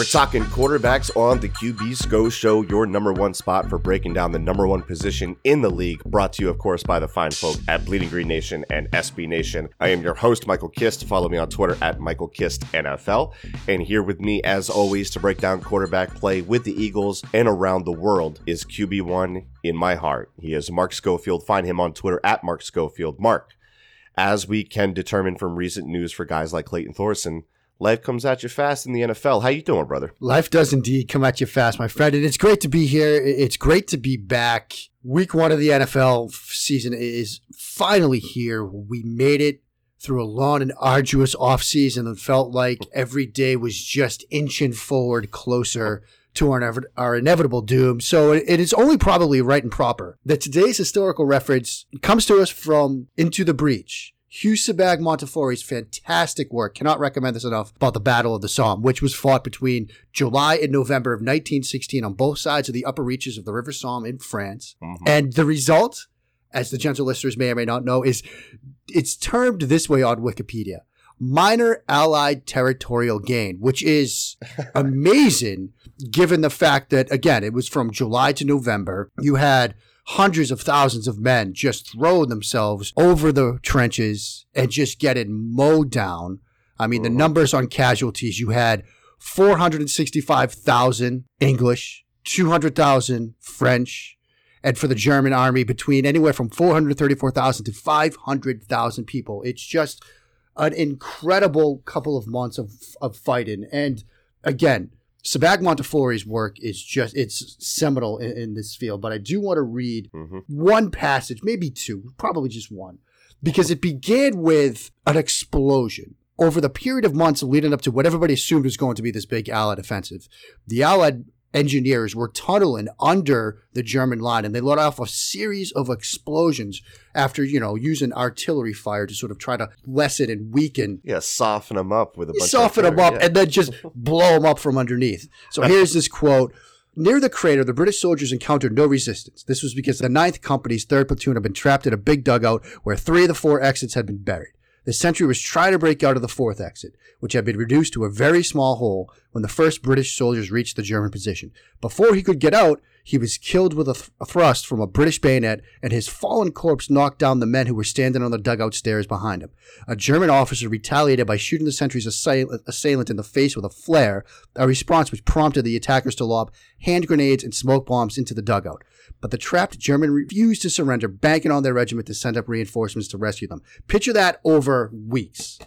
We're talking quarterbacks on the QB Scho show, your number one spot for breaking down the number one position in the league. Brought to you, of course, by the fine folk at Bleeding Green Nation and SB Nation. I am your host, Michael Kist. Follow me on Twitter at Michael Kist NFL. And here with me, as always, to break down quarterback play with the Eagles and around the world is QB1 in my heart. He is Mark Schofield. Find him on Twitter at Mark Schofield. Mark, as we can determine from recent news for guys like Clayton Thorson, life comes at you fast in the NFL. How you doing, brother? Life does indeed come at you fast, my friend, and it's great to be here. It's great to be back. Week one of the NFL season is finally here. We made it through a long and arduous offseason and felt like every day was just inching forward closer to our, our inevitable doom. So it is only probably right and proper that today's historical reference comes to us from Into the Breach Hugh Montefiore's fantastic work. Cannot recommend this enough about the Battle of the Somme, which was fought between July and November of 1916 on both sides of the upper reaches of the River Somme in France. Mm-hmm. And the result, as the gentle listeners may or may not know, is it's termed this way on Wikipedia minor Allied territorial gain, which is amazing given the fact that, again, it was from July to November. You had hundreds of thousands of men just throw themselves over the trenches and just get it mowed down. I mean, the uh-huh. numbers on casualties you had 465,000 English, 200,000 French, and for the German army, between anywhere from 434,000 to 500,000 people. It's just an incredible couple of months of, of fighting. And again, Sebag Montefiore's work is just it's seminal in, in, this field, but I do want to read mm-hmm. one passage, maybe two, probably just one, because it began with an explosion over the period of months leading up to what everybody assumed was going to be this big Allied offensive. The Allied engineers were tunneling under the German line and they let off a series of explosions after, you know, using artillery fire to sort of try to lessen and weaken. Yeah, soften them up with a bunch Soften them up yeah. and then just blow them up from underneath. So here's this quote. Near the crater, the British soldiers encountered no resistance. This was because the 9th Company's 3rd Platoon had been trapped in a big dugout where three of the four exits had been buried. The sentry was trying to break out of the fourth exit, which had been reduced to a very small hole when the first British soldiers reached the German position. Before he could get out, he was killed with a, th- a, thrust from a British bayonet, and his fallen corpse knocked down the men who were standing on the dugout stairs behind him. A German officer retaliated by shooting the sentry's assail- assailant in the face with a flare, a response which prompted the attackers to lob hand grenades and smoke bombs into the dugout but the trapped German refused to surrender, banking on their regiment to send up reinforcements to rescue them. Picture that over weeks.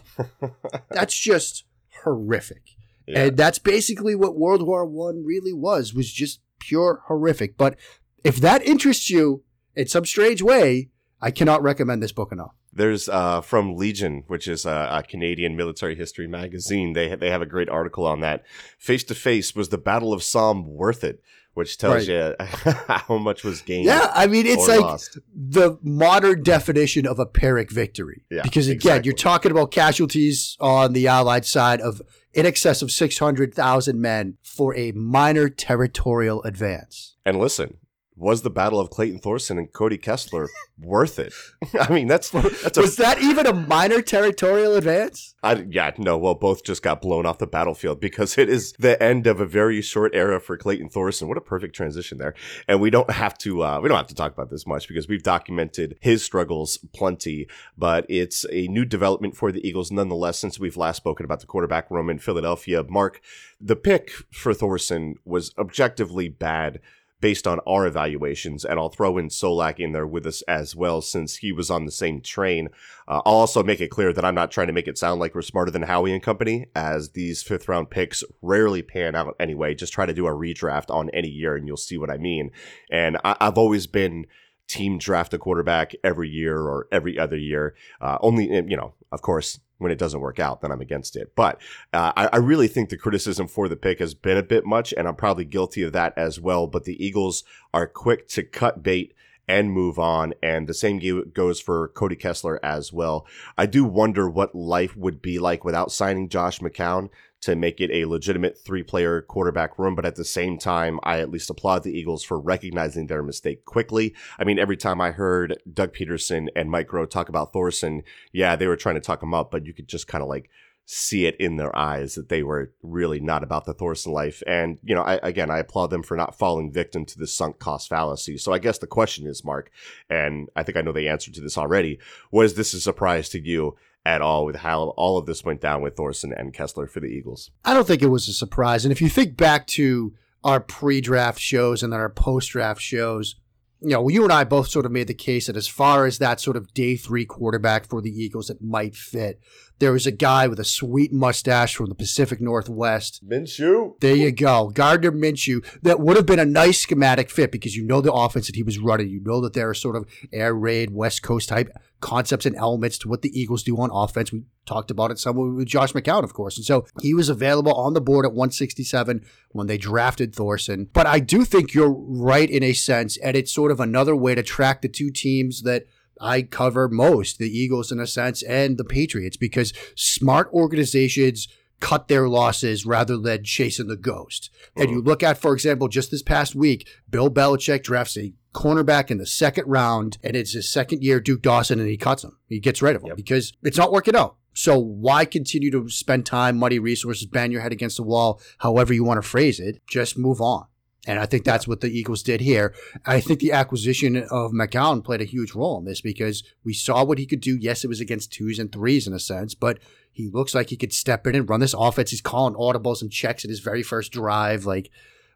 that's just horrific. Yeah. And that's basically what World War One really was, was just pure horrific. But if that interests you in some strange way, I cannot recommend this book enough. There's uh, from Legion, which is a, a, Canadian military history magazine. They they have a great article on that. Face to face was the Battle of Somme worth it? Which tells right. you how much was gained. Yeah, I mean it's like lost. the modern definition of a Pyrrhic victory. Yeah, because again, exactly. you're talking about casualties on the Allied side of in excess of six hundred thousand men for a minor territorial advance. And listen, was the battle of Clayton Thorson and Cody Kessler worth it? I mean, that's that's a, was that even a minor territorial advance? I, yeah, no. Well, both just got blown off the battlefield because it is the end of a very short era for Clayton Thorson. What a perfect transition there. And we don't have to uh, we don't have to talk about this much because we've documented his struggles plenty. But it's a new development for the Eagles nonetheless since we've last spoken about the quarterback room in Philadelphia. Mark, the pick for Thorson was objectively bad based on our evaluations. And I'll throw in Solak in there with us as well, since he was on the same train. Uh, I'll also make it clear that I'm not trying to make it sound like we're smarter than Howie and company, as these fifth round picks rarely pan out anyway. Just try to do a redraft on any year and you'll see what I mean. And I- I've always been team draft a quarterback every year or every other year. Uh, only, you know, of course, when it doesn't work out, then I'm against it. But uh, I, I, really think the criticism for the pick has been a bit much, and I'm probably guilty of that as well. But the Eagles are quick to cut bait and move on. And the same goes for Cody Kessler as well. I do wonder what life would be like without signing Josh McCown to make it a legitimate three player quarterback room. But at the same time, I at least applaud the Eagles for recognizing their mistake quickly. I mean, every time I heard Doug Pederson and Mike Groh talk about Thorson, yeah, they were trying to talk him up, but you could just kind of like see it in their eyes that they were really not about the Thorson life. And, you know, I, again, I applaud them for not falling victim to the sunk cost fallacy. So I guess the question is, Mark, and I think I know the answer to this already, was this a surprise to you at all with how all of this went down with Thorson and Kessler for the Eagles? I don't think it was a surprise. And if you think back to our pre-draft shows and then our post-draft shows, you know, you and I both sort of made the case that as far as that sort of day three quarterback for the Eagles that might fit, there was a guy with a sweet mustache from the Pacific Northwest. Minshew. There you go. Gardner Minshew. That would have been a nice schematic fit because you know the offense that he was running. You know that there are sort of air raid, West Coast type concepts and elements to what the Eagles do on offense. We talked about it some with Josh McCown, of course. And so he was available on the board at 167 when they drafted Thorson. But I do think you're right in a sense, and it's sort of another way to track the two teams that I cover most, the Eagles in a sense, and the Patriots, because smart organizations cut their losses rather than chasing the ghost. And you mm. look at, for example, just this past week, Bill Belichick drafts a cornerback in the second round, and it's his second year, Duke Dawson, and he cuts him. He gets rid of him Yep. because it's not working out. So why continue to spend time, money, resources, bang your head against the wall, however you want to phrase it? Just move on. And I think that's what the Eagles did here. I think the acquisition of McCown played a huge role in this because we saw what he could do. Yes, it was against twos and threes in a sense, but he looks like he could step in and run this offense. He's calling audibles and checks at his very first drive. Like,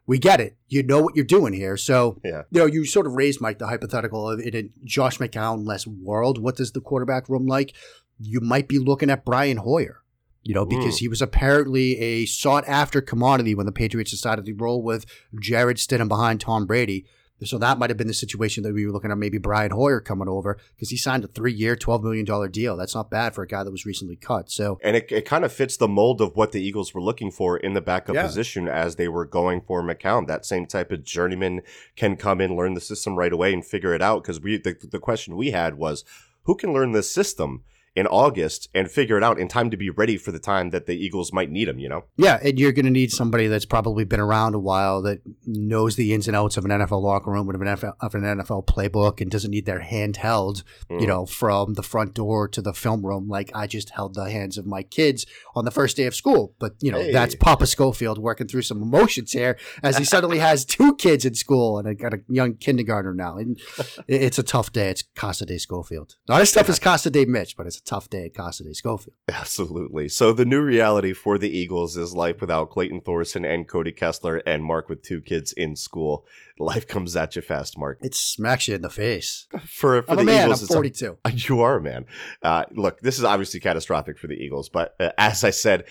we get it. You know what you're doing here. So, Yeah. you know, you sort of raised, Mike, the hypothetical of in a Josh McCown less world. What does the quarterback room like? You might be looking at Brian Hoyer you know, because Mm. he was apparently a sought after commodity when the Patriots decided to roll with Jarrett Stidham behind Tom Brady. So that might have been the situation that we were looking at maybe Brian Hoyer coming over because he signed a three year, $12 million deal. That's not bad for a guy that was recently cut. So, And it, it kind of fits the mold of what the Eagles were looking for in the backup Yeah. position as they were going for McCown. That same type of journeyman can come in, learn the system right away, and figure it out. Because we the, the question we had was, who can learn this system in August and figure it out in time to be ready for the time that the Eagles might need him? You know, yeah, and you're going to need somebody that's probably been around a while that knows the ins and outs of an NFL locker room, of an NFL, of an NFL playbook, and doesn't need their hand held you Mm. know, from the front door to the film room. Like I just held the hands of my kids on the first day of school. But, you know, Hey. that's Papa Schofield working through some emotions here as he suddenly has two kids in school and I got a young kindergartner now. And it's a tough day. It's Casa de Schofield. Not as tough as Casa de Mitch, but it's a tough day at Casa de Schofield. Absolutely. So the new reality for the Eagles is life without Clayton Thorson and Cody Kessler and Mark with two kids in school. Life comes at you fast, Mark. It smacks you in the face. For for I'm the man. Eagles, I'm it's a- 42. You are a man. Uh, look, this is obviously catastrophic for the Eagles, but uh, as I said,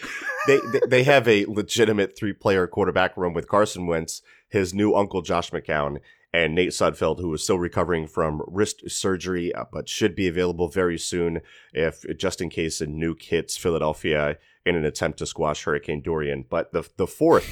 they, they they have a legitimate three player quarterback room with Carson Wentz, his new uncle Josh McCown, and Nate Sudfeld, who is still recovering from wrist surgery, uh, but should be available very soon, if just in case a nuke hits Philadelphia in an attempt to squash Hurricane Dorian. But the the fourth.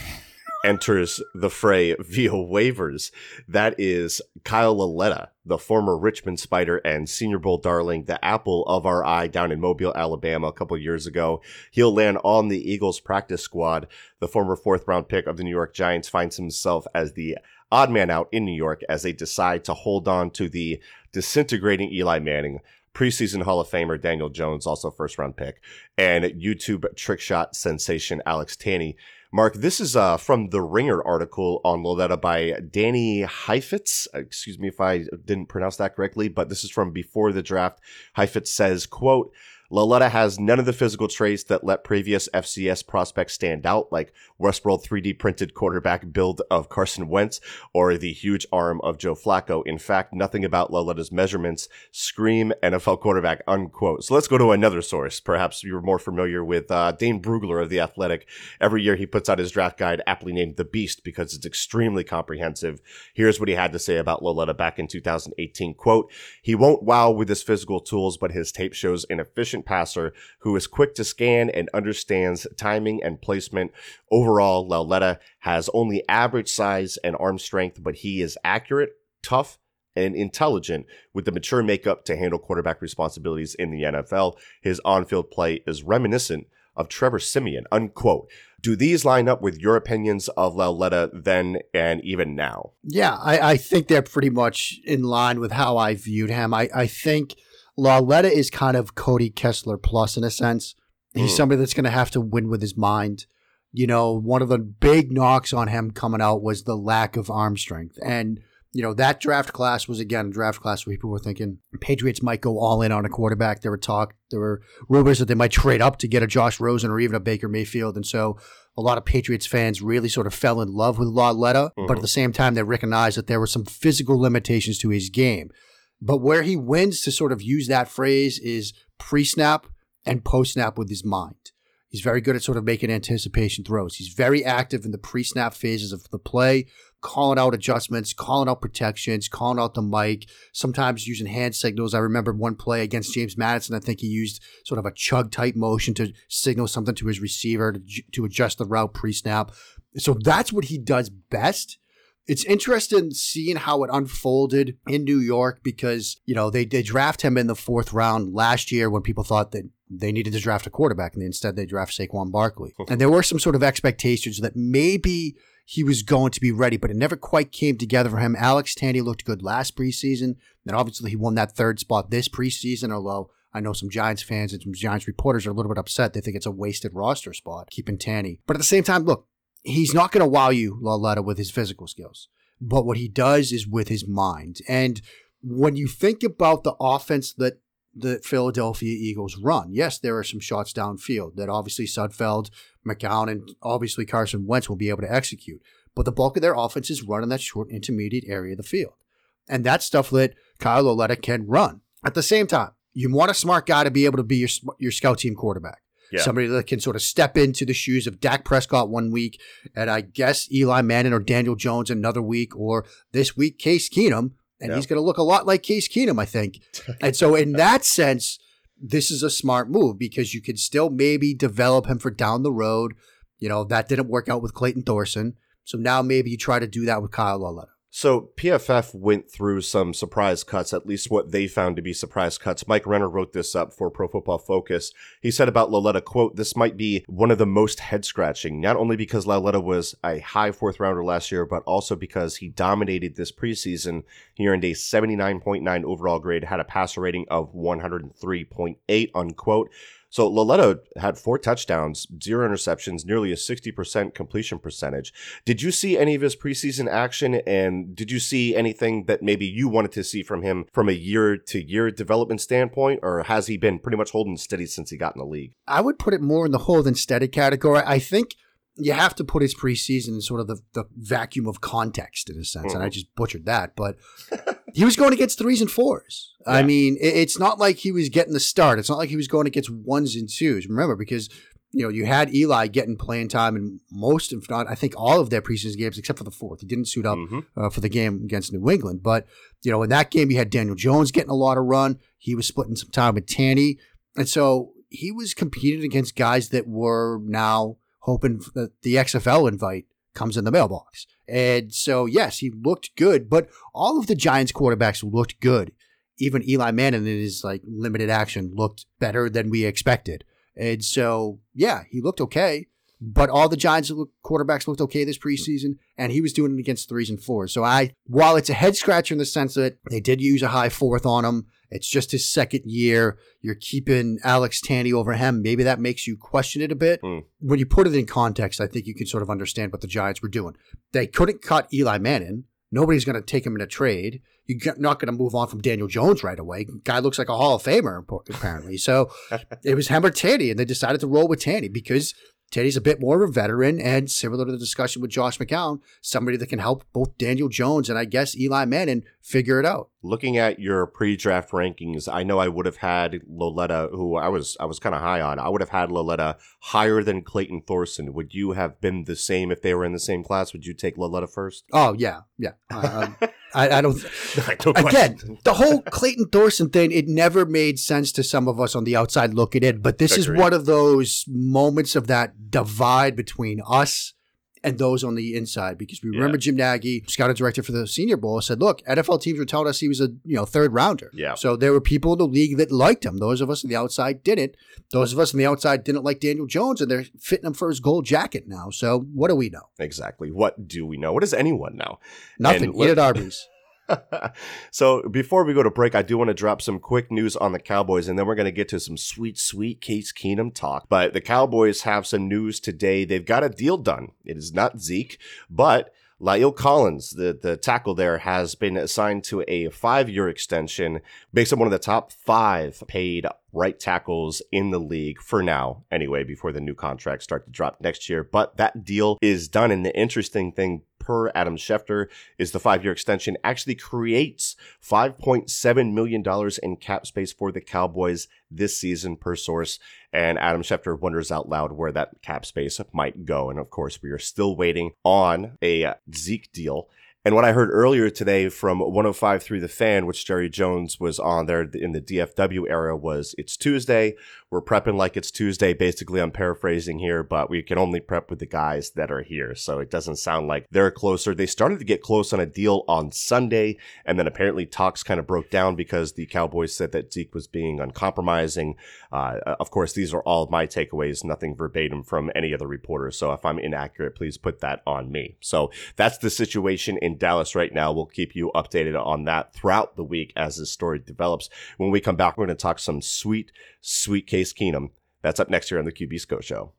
Enters the fray via waivers. That is Kyle Lauletta, the former Richmond Spider and Senior Bowl darling, the apple of our eye down in Mobile, Alabama a couple years ago. He'll land on the Eagles practice squad. The former fourth round pick of the New York Giants finds himself as the odd man out in New York as they decide to hold on to the disintegrating Eli Manning. Preseason Hall of Famer Daniel Jones, also first round pick, and YouTube trick shot sensation Alex Tanney. Mark, this is uh, from the Ringer article on Lauletta by Danny Heifetz. Excuse me if I didn't pronounce that correctly, but this is from before the draft. Heifetz says, quote, Lauletta has none of the physical traits that let previous FCS prospects stand out, like Westworld 3D printed quarterback build of Carson Wentz or the huge arm of Joe Flacco. In fact, nothing about Lauletta's measurements scream NFL quarterback, unquote. So let's go to another source. Perhaps you're more familiar with uh, Dane Brugler of The Athletic. Every year he puts out his draft guide, aptly named The Beast, because it's extremely comprehensive. Here's what he had to say about Lauletta back in 2018. Quote, he won't wow with his physical tools, but his tape shows an efficient passer who is quick to scan and understands timing and placement. Overall, Lauletta has only average size and arm strength, but he is accurate, tough, and intelligent with the mature makeup to handle quarterback responsibilities in the NFL. His on-field play is reminiscent of Trevor Siemian, unquote. Do these line up with your opinions of Lauletta then and even now? Yeah, I, I think they're pretty much in line with how I viewed him. I, I think Lauletta is kind of Cody Kessler plus in a sense. He's Mm. somebody that's going to have to win with his mind. You know, one of the big knocks on him coming out was the lack of arm strength. And, you know, that draft class was, again, a draft class where people were thinking Patriots might go all in on a quarterback. There were talk, there were rumors that they might trade up to get a Josh Rosen or even a Baker Mayfield. And so a lot of Patriots fans really sort of fell in love with Lauletta. But Mhm. at the same time, they recognized that there were some physical limitations to his game. But where he wins to sort of use that phrase is pre snap and post snap with his mind. He's very good at sort of making anticipation throws. He's very active in the pre snap phases of the play, calling out adjustments, calling out protections, calling out the mic, sometimes using hand signals. I remember one play against James Madison. I think he used sort of a chug type motion to signal something to his receiver to, to adjust the route pre snap. So that's what he does best it's interesting seeing how it unfolded in New York because, you know, they, they draft him in the fourth round last year when people thought that they needed to draft a quarterback and instead they draft Saquon Barkley. and there were some sort of expectations that maybe he was going to be ready, but it never quite came together for him. Alex Tanney looked good last preseason. And obviously he won that third spot this preseason, although I know some Giants fans and some Giants reporters are a little bit upset. They think it's a wasted roster spot, keeping Tanney. But at the same time, look, he's not going to wow you, Lauletta, with his physical skills. But what he does is with his mind. And when you think about the offense that the Philadelphia Eagles run, yes, there are some shots downfield that obviously Sudfeld, McCown, and obviously Carson Wentz will be able to execute. But the bulk of their offense is run in that short intermediate area of the field. And that's stuff that Kyle Lauletta can run. At the same time, you want a smart guy to be able to be your, your scout team quarterback. Yeah. Somebody that can sort of step into the shoes of Dak Prescott one week, and I guess Eli Manning or Daniel Jones another week, or this week Case Keenum, and Yeah. he's going to look a lot like Case Keenum, I think. and so, in that sense, this is a smart move because you can still maybe develop him for down the road. You know that didn't work out with Clayton Thorson, so now maybe you try to do that with Kyle Lauletta. So PFF went through some surprise cuts, at least what they found to be surprise cuts. Mike Renner wrote this up for Pro Football Focus. He said about Lauletta, quote, this might be one of the most head scratching, not only because Lauletta was a high fourth rounder last year, but also because he dominated this preseason. He earned a 79.9 overall grade, had a passer rating of 103.8, unquote. So Lauletta had four touchdowns, zero interceptions, nearly a 60% completion percentage. Did you see any of his preseason action and did you see anything that maybe you wanted to see from him from a year to year development standpoint or has he been pretty much holding steady since he got in the league? I would put it more in the hold and steady category. I think you have to put his preseason in sort of the, the vacuum of context in a sense, and I Mhm. just butchered that. But he was going against threes and fours. I mean, it, it's not like he was getting the start. It's not like he was going against ones and twos. Remember, because you know you had Eli getting playing time in most, if not, I think all of their preseason games except for the fourth. He didn't suit up Mhm. uh, for the game against New England. But, you know, in that game, you had Daniel Jones getting a lot of run. He was splitting some time with Tanney. And so he was competing against guys that were now hoping that the XFL invite comes in the mailbox. And so, yes, he looked good, but all of the Giants quarterbacks looked good. Even Eli Manning in his like limited action looked better than we expected. And so, yeah, he looked okay. But all the Giants quarterbacks looked okay this preseason, and he was doing it against threes and fours. So I, while it's a head scratcher in the sense that they did use a high fourth on him, it's just his second year. You're keeping Alex Tanney over him. Maybe that makes you question it a bit. Mm. When you put it in context, I think you can sort of understand what the Giants were doing. They couldn't cut Eli Manning. Nobody's going to take him in a trade. You're not going to move on from Daniel Jones right away. Guy looks like a Hall of Famer, apparently. So it was him or Tanney, and they decided to roll with Tanney because Teddy's a bit more of a veteran and similar to the discussion with Josh McCown, somebody that can help both Daniel Jones and I guess Eli Manning figure it out. Looking at your pre-draft rankings, I know I would have had Lauletta, who I was I was kind of high on. I would have had Lauletta higher than Clayton Thorson. Would you have been the same if they were in the same class? Would you take Lauletta first? Oh yeah, yeah. Um, I, I don't. No Again, the whole Clayton Thorson thing, it never made sense to some of us on the outside looking in. But this is one of those moments of that divide between us and those on the inside. Because we remember Jim Nagy, scouting director for the Senior Bowl, said, "Look, NFL teams were telling us he was a you know third rounder. Yeah. So there were people in the league that liked him. Those of us on the outside didn't. Those of us on the outside didn't like Daniel Jones, and they're fitting him for his gold jacket now. So what do we know? Exactly. What do we know? What does anyone know? Nothing. And Eat at Arby's. So before we go to break, I do want to drop some quick news on the Cowboys, and then we're going to get to some sweet, sweet Case Keenum talk. But the Cowboys have some news today. They've got a deal done. It is not Zeke, but La'el Collins, the, the tackle there, has been assigned to a five year extension, makes him one of the top five paid right tackles in the league for now, anyway, before the new contracts start to drop next year. But that deal is done. And the interesting thing per Adam Schefter is the five year extension actually creates $5.7 million in cap space for the Cowboys this season per source. And Adam Schefter wonders out loud where that cap space might go. And of course, we are still waiting on a uh, Zeke deal. And what I heard earlier today from 105 through the fan, which Jerry Jones was on there in the DFW era, was it's Tuesday. We're prepping like it's Tuesday. Basically, I'm paraphrasing here, but we can only prep with the guys that are here. So it doesn't sound like they're closer. They started to get close on a deal on Sunday, and then apparently talks kind of broke down because the Cowboys said that Zeke was being uncompromising. Uh, of course, these are all my takeaways, nothing verbatim from any other reporter. So if I'm inaccurate, please put that on me. So that's the situation in Dallas right now. We'll keep you updated on that throughout the week as this story develops. When we come back, we're going to talk some sweet, sweet Case Keenum. That's up next here on the QB Scho Show.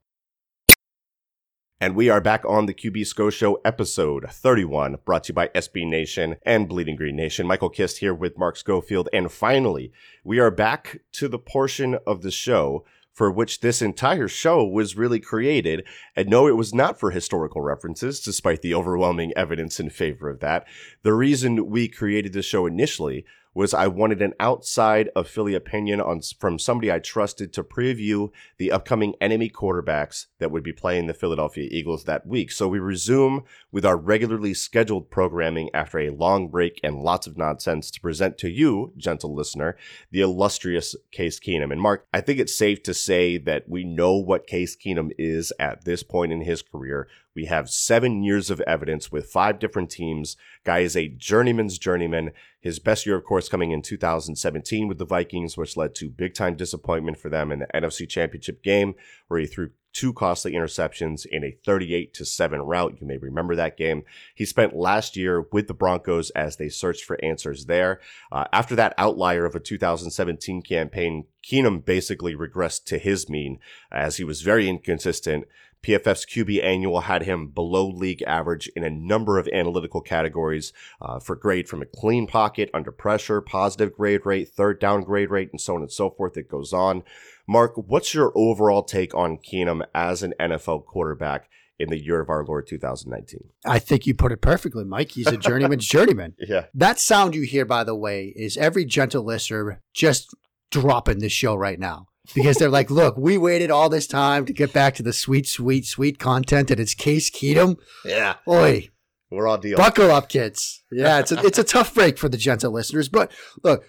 And we are back on the QB Scho Show episode 31, brought to you by SB Nation and Bleeding Green Nation. Michael Kist here with Mark Schofield. And finally, we are back to the portion of the show for which this entire show was really created. And no, it was not for historical references, despite the overwhelming evidence in favor of that. The reason we created the show initially was I wanted an outside of Philly opinion on from somebody I trusted to preview the upcoming enemy quarterbacks that would be playing the Philadelphia Eagles that week. So we resume with our regularly scheduled programming after a long break and lots of nonsense to present to you, gentle listener, the illustrious Case Keenum. And Mark, I think it's safe to say that we know what Case Keenum is at this point in his career. We have seven years of evidence with five different teams. Guy is a journeyman's journeyman. His best year, of course, coming in 2017 with the Vikings, which led to big time disappointment for them in the NFC Championship game, where he threw two costly interceptions in a 38 to 7 route. You may remember that game. He spent last year with the Broncos as they searched for answers there. Uh, after that outlier of a 2017 campaign, Keenum basically regressed to his mean as he was very inconsistent. PFF's QB annual had him below league average in a number of analytical categories uh, for grade from a clean pocket, under pressure, positive grade rate, third down grade rate, and so on and so forth. It goes on. Mark, what's your overall take on Keenum as an NFL quarterback? in the year of our Lord 2019. I think you put it perfectly, Mike. He's a journeyman's journeyman. Yeah. That sound you hear, by the way, is every gentle listener just dropping this show right now because they're like, look, we waited all this time to get back to the sweet, sweet, sweet content, and it's Case Keenum. Yeah. Oi. We're all deal. Buckle up, kids. Yeah, it's a, it's a tough break for the gentle listeners. But look,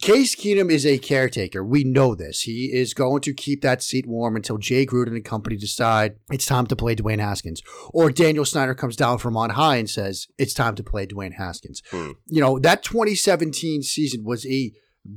Case Keenum is a caretaker. We know this. He is going to keep that seat warm until Jay Gruden and company decide it's time to play Dwayne Haskins. Or Daniel Snyder comes down from on high and says it's time to play Dwayne Haskins. Hmm. You know, that 2017 season was a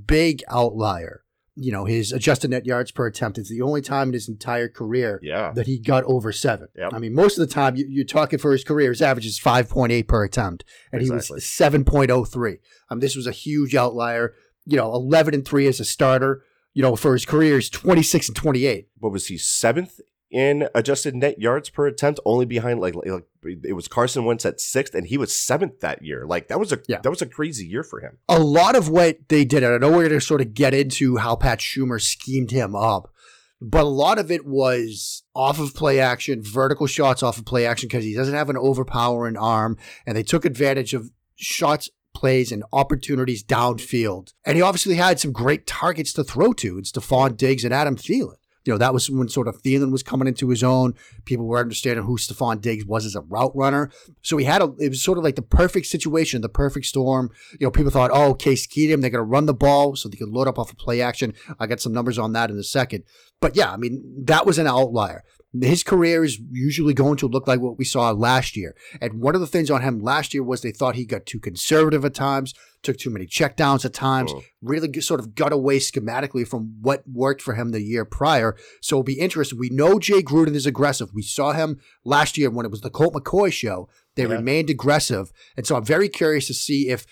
big outlier you know, his adjusted net yards per attempt. It's the only time in his entire career yeah. that he got over seven. Yep. I mean, most of the time you, are talking for his career, his average is 5.8 per attempt, and exactly. he was 7.03. Um, this was a huge outlier. You know, 11 and 3 as a starter. You know, for his career, he's 26 and 28. What was he, seventh in adjusted net yards per attempt, only behind like, like it was Carson Wentz at sixth, and he was seventh that year. Like that was a yeah. that was a crazy year for him. A lot of what they did, and I know we're going to sort of get into how Pat Shurmur schemed him up, but a lot of it was off of play action, vertical shots off of play action because he doesn't have an overpowering arm, and they took advantage of shots plays and opportunities downfield. And he obviously had some great targets to throw to. It's Stefon Diggs and Adam Thielen you know, that was when sort of Thielen was coming into his own. People were understanding who Stefon Diggs was as a route runner. So he had a, it was sort of like the perfect situation, the perfect storm. You know, people thought, oh, Case Keenum, they're going to run the ball so they could load up off of play action. I got some numbers on that in a second. But yeah, I mean, that was an outlier. His career is usually going to look like what we saw last year. And one of the things on him last year was they thought he got too conservative at times, took too many checkdowns at times, oh. really sort of got away schematically from what worked for him the year prior. So it'll be interesting. We know Jay Gruden is aggressive. We saw him last year when it was the Colt McCoy show. They yeah. remained aggressive. And so I'm very curious to see if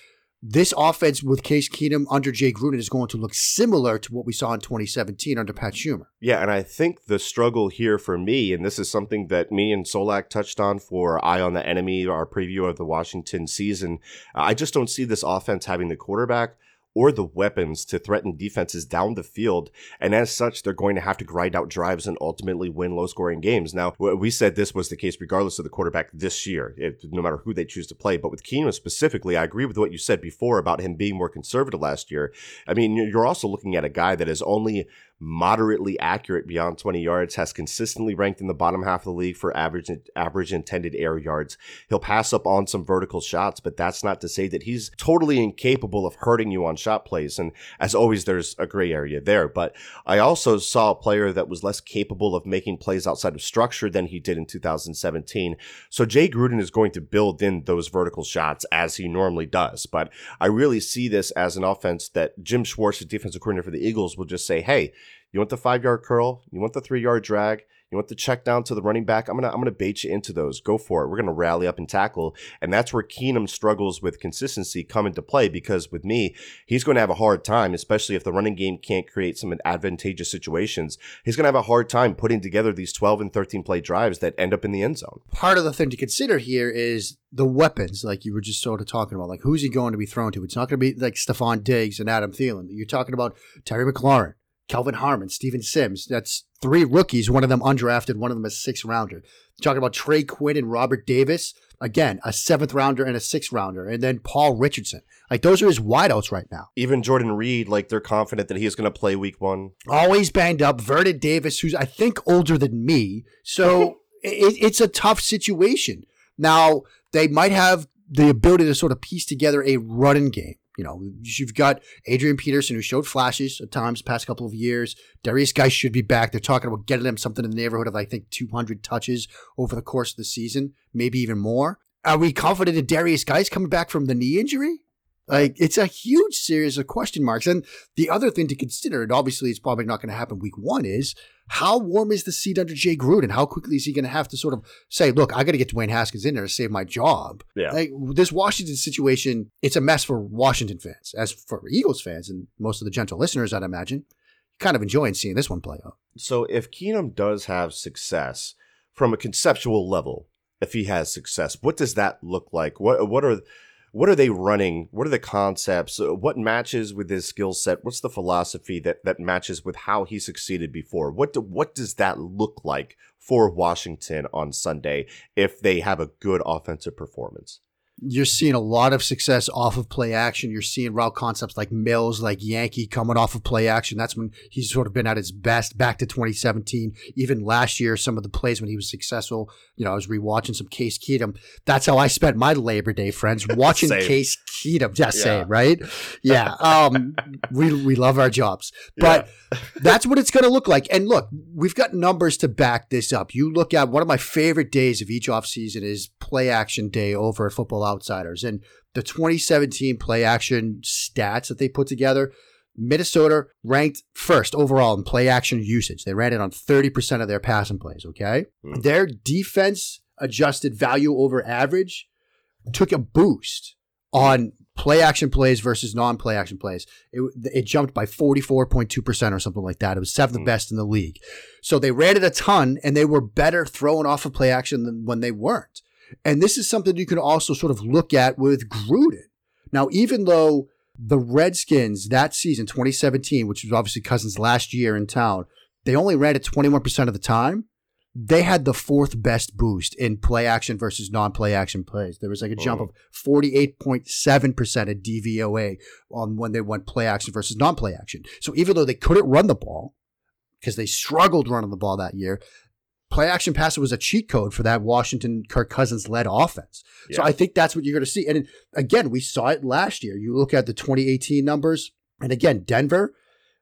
this offense with Case Keenum under Jay Gruden is going to look similar to what we saw in 2017 under Pat Shurmur. Yeah, and I think the struggle here for me, and this is something that me and Solak touched on for Eye on the Enemy, our preview of the Washington season. I just don't see this offense having the quarterback or the weapons to threaten defenses down the field. And as such, they're going to have to grind out drives and ultimately win low scoring games. Now, we said this was the case regardless of the quarterback this year, if, no matter who they choose to play. But with Keenum specifically, I agree with what you said before about him being more conservative last year. I mean, you're also looking at a guy that is only moderately accurate beyond 20 yards, has consistently ranked in the bottom half of the league for average average intended air yards. He'll pass up on some vertical shots, but that's not to say that he's totally incapable of hurting you on shot plays. And as always, there's a gray area there. But I also saw a player that was less capable of making plays outside of structure than he did in 2017. So Jay Gruden is going to build in those vertical shots as he normally does. But I really see this as an offense that Jim Schwartz, the defensive coordinator for the Eagles, will just say, hey, you want the five yard curl? You want the three yard drag? You want the check down to the running back? I'm gonna I'm gonna bait you into those. Go for it. We're gonna rally up and tackle, and that's where Keenum struggles with consistency come into play because with me, he's to have a hard time, especially if the running game can't create some advantageous situations. He's gonna have a hard time putting together these 12 and 13 play drives that end up in the end zone. Part of the thing to consider here is the weapons, like you were just sort of talking about. Like who's he going to be thrown to? It's not to be like Stefon Diggs and Adam Thielen. You're talking about Terry McLaurin. Kelvin Harmon, Steven Sims. That's three rookies, one of them undrafted, one of them a sixth rounder. Talking about Trey Quinn and Robert Davis. Again, a seventh rounder and a sixth rounder. And then Paul Richardson. Like those are his wideouts right now. Even Jordan Reed, like they're confident that he's going to play week one. Always banged up. Vernon Davis, who's I think older than me. So it, it's a tough situation. Now, they might have the ability to sort of piece together a running game. You know, you've got Adrian Peterson who showed flashes at times past couple of years. Derrius Guice should be back. They're talking about getting him something in the neighborhood of I think 200 touches over the course of the season, maybe even more. Are we confident in Derrius Guice coming back from the knee injury? Like it's a huge series of question marks. And the other thing to consider, and obviously it's probably not going to happen week one, is how warm is the seat under Jay Gruden? How quickly is he going to have to sort of say, look, I got to get Dwayne Haskins in there to save my job? Yeah. Like this Washington situation, it's a mess for Washington fans. As for Eagles fans and most of the gentle listeners, I'd imagine, kind of enjoying seeing this one play out. So if Keenum does have success from a conceptual level, if he has success, what does that look like? What what are what are they running? What are the concepts? Uh, what matches with his skill set? What's the philosophy that that matches with how he succeeded before? What do, what does that look like for Washington on Sunday if they have a good offensive performance? You're seeing a lot of success off of play action. You're seeing route concepts like Mills, like Yankee coming off of play action. That's when he's sort of been at his best back to 2017. Even last year, some of the plays when he was successful, you know, I was rewatching some Case Keenum. That's how I spent my Labor Day, friends, watching Case Keenum. Just yeah. saying, right? Yeah. Um, we, we love our jobs. But yeah. that's what it's going to look like. And look, we've got numbers to back this up. You look at one of my favorite days of each offseason is play action day over at Football Outsiders. And the 2017 play action stats that they put together, Minnesota ranked first overall in play action usage. They ran it on 30% of their passing plays, okay? Mm. Their defense adjusted value over average took a boost on play action plays versus non play action plays. It, it jumped by 44.2% or something like that. It was seventh mm. best in the league. So they ran it a ton and they were better throwing off of play action than when they weren't. And this is something you can also sort of look at with Gruden. Now, even though the Redskins that season, 2017, which was obviously Cousins' last year in town, they only ran it 21% of the time. They had the fourth best boost in play action versus non play action plays. There was like a jump oh. of 48.7% of DVOA on when they went play action versus non play action. So even though they couldn't run the ball, because they struggled running the ball that year, play action passer was a cheat code for that Washington Kirk Cousins led offense. Yeah. So I think that's what you're going to see. And again, we saw it last year. You look at the 2018 numbers, and again, Denver,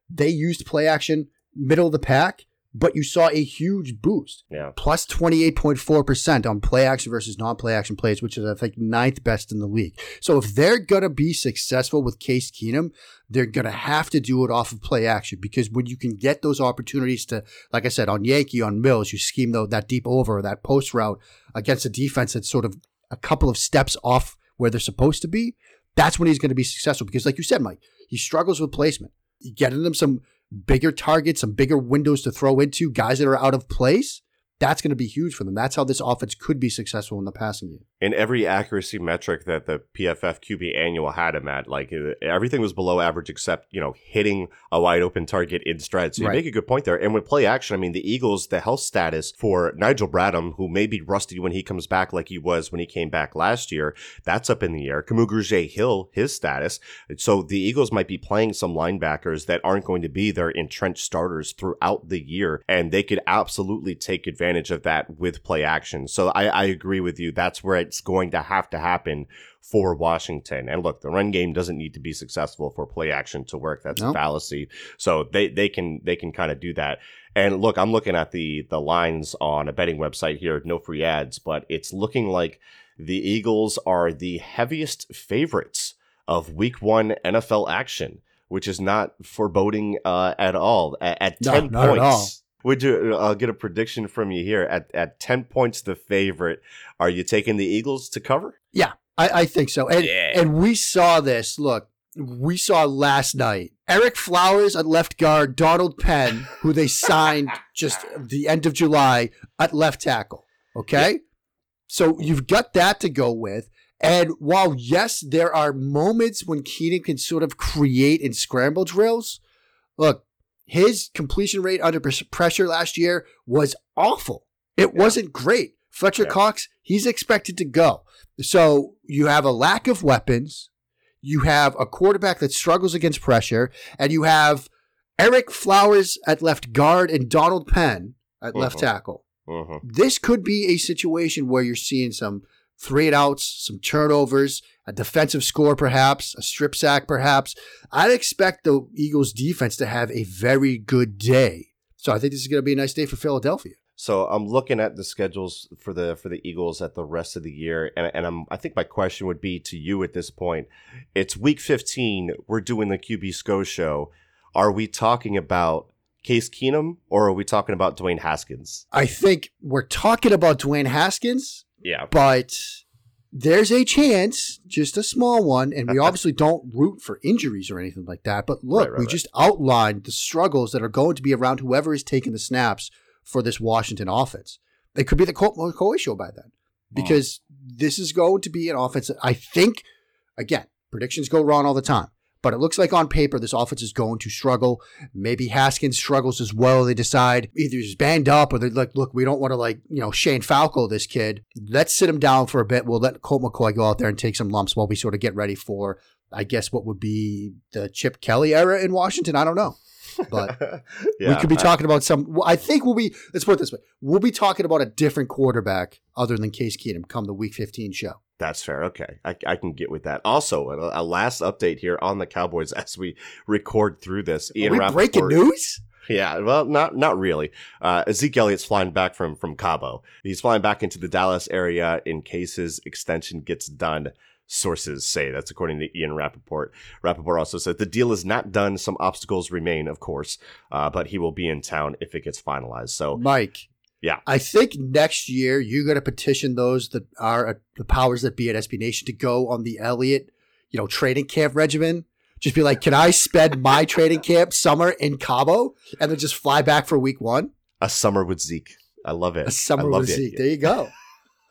they used play action middle of the pack but you saw a huge boost. Yeah. Plus 28.4% on play action versus non play action plays, which is, I think, ninth best in the league. So if they're going to be successful with Case Keenum, they're going to have to do it off of play action because when you can get those opportunities to, like I said, on Yankee, on Mills, you scheme though that deep over, that post route against a defense that's sort of a couple of steps off where they're supposed to be, that's when he's going to be successful. Because, like you said, Mike, he struggles with placement. Getting them some bigger targets, some bigger windows to throw into, guys that are out of place that's going to be huge for them. That's how this offense could be successful in the passing game. In every accuracy metric that the PFF QB annual had him at, like everything was below average except, you know, hitting a wide open target in stride. So you right. make a good point there. And with play action, I mean, the Eagles, the health status for Nigel Bradham, who may be rusty when he comes back like he was when he came back last year, that's up in the air. Kamu Hill, his status. So the Eagles might be playing some linebackers that aren't going to be their entrenched starters throughout the year. And they could absolutely take advantage of that with play action. So I, I agree with you. That's where it's going to have to happen for Washington. And look, the run game doesn't need to be successful for play action to work. That's a fallacy. So they, they can they can kind of do that. And look, I'm looking at the the lines on a betting website here, no free ads, but it's looking like the Eagles are the heaviest favorites of week one NFL action, which is not foreboding uh, at all. At, at no, 10 points would you? Uh, I'll get a prediction from you here. At at ten points, the favorite. Are you taking the Eagles to cover? Yeah, I, I think so. And yeah. and we saw this. Look, we saw last night. Ereck Flowers at left guard, Donald Penn, who they signed just the end of July at left tackle. Okay, yeah. so you've got that to go with. And while yes, there are moments when Keenum can sort of create in scramble drills. Look, his completion rate under pressure last year was awful. It yeah. wasn't great. Fletcher yeah. Cox, he's expected to go. So you have a lack of weapons. You have a quarterback that struggles against pressure, and you have Ereck Flowers at left guard and Donald Penn at uh-huh. left tackle. Uh-huh. This could be a situation where you're seeing some three and outs, some turnovers, a defensive score perhaps, a strip sack perhaps. I'd expect the Eagles defense to have a very good day. So I think this is going to be a nice day for Philadelphia. So I'm looking at the schedules for the for the Eagles at the rest of the year, and, and I'm I think my question would be to you at this point. It's week 15. We're doing the QB Scho show. Are we talking about Case Keenum or are we talking about Dwayne Haskins? I think we're talking about Dwayne Haskins yeah. But there's a chance, just a small one, and we obviously don't root for injuries or anything like that. But look, right, right, we right. just outlined the struggles that are going to be around whoever is taking the snaps for this Washington offense. It could be the Colt McCoy show by then, because mm. this is going to be an offense that I think, again, predictions go wrong all the time. But it looks like on paper this offense is going to struggle. Maybe Haskins struggles as well. They decide either he's banged up or they're like, look, we don't want to like, you know, Shane Falco this kid. Let's sit him down for a bit. We'll let Colt McCoy go out there and take some lumps while we sort of get ready for, I guess, what would be the Chip Kelly era in Washington. I don't know. But yeah, we could be talking about some. I think we'll be. Let's put it this way: we'll be talking about a different quarterback other than Case Keenum come the Week 15 show. That's fair. Okay. I, I can get with that. Also, a, a, last update here on the Cowboys as we record through this. Ian Are we Rapoport, breaking news? Yeah, well, not not really. Uh, Zeke Elliott's flying back from from Cabo. He's flying back into the Dallas area in case his extension gets done. Sources say that's according to Ian Rapoport. Rapoport also said the deal is not done. Some obstacles remain, of course, uh, but he will be in town if it gets finalized. So, Mike, yeah. I think next year you're going to petition those that are uh, the powers that be at SB Nation to go on the Elliott, you know, training camp regimen. Just be like, can I spend my training camp summer in Cabo and then just fly back for week one? A summer with Zeke. I love it. A summer with Zeke. There you go.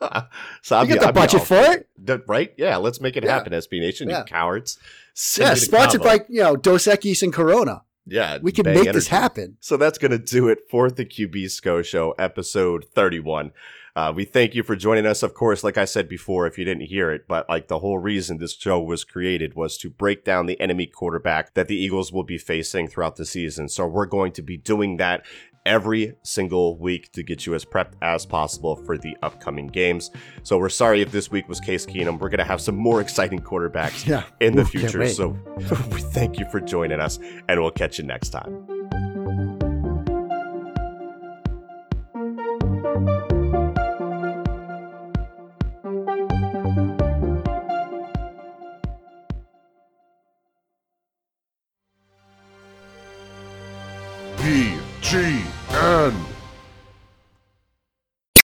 so I'll you got the budget for it, right? Yeah, let's make it yeah. happen, SB Nation. Yeah. You cowards. Send yeah, sponsored by you know Dos Equis and Corona. Yeah, we can make energy. this happen. So that's going to do it for the QB Scho Show, episode 31. Uh, we thank you for joining us. Of course, like I said before, if you didn't hear it, but like the whole reason this show was created was to break down the enemy quarterback that the Eagles will be facing throughout the season. So we're going to be doing that every single week to get you as prepped as possible for the upcoming games. So we're sorry if this week was Case Keenum. We're going to have some more exciting quarterbacks yeah. in the Ooh, future. So we thank you for joining us, and we'll catch you next time.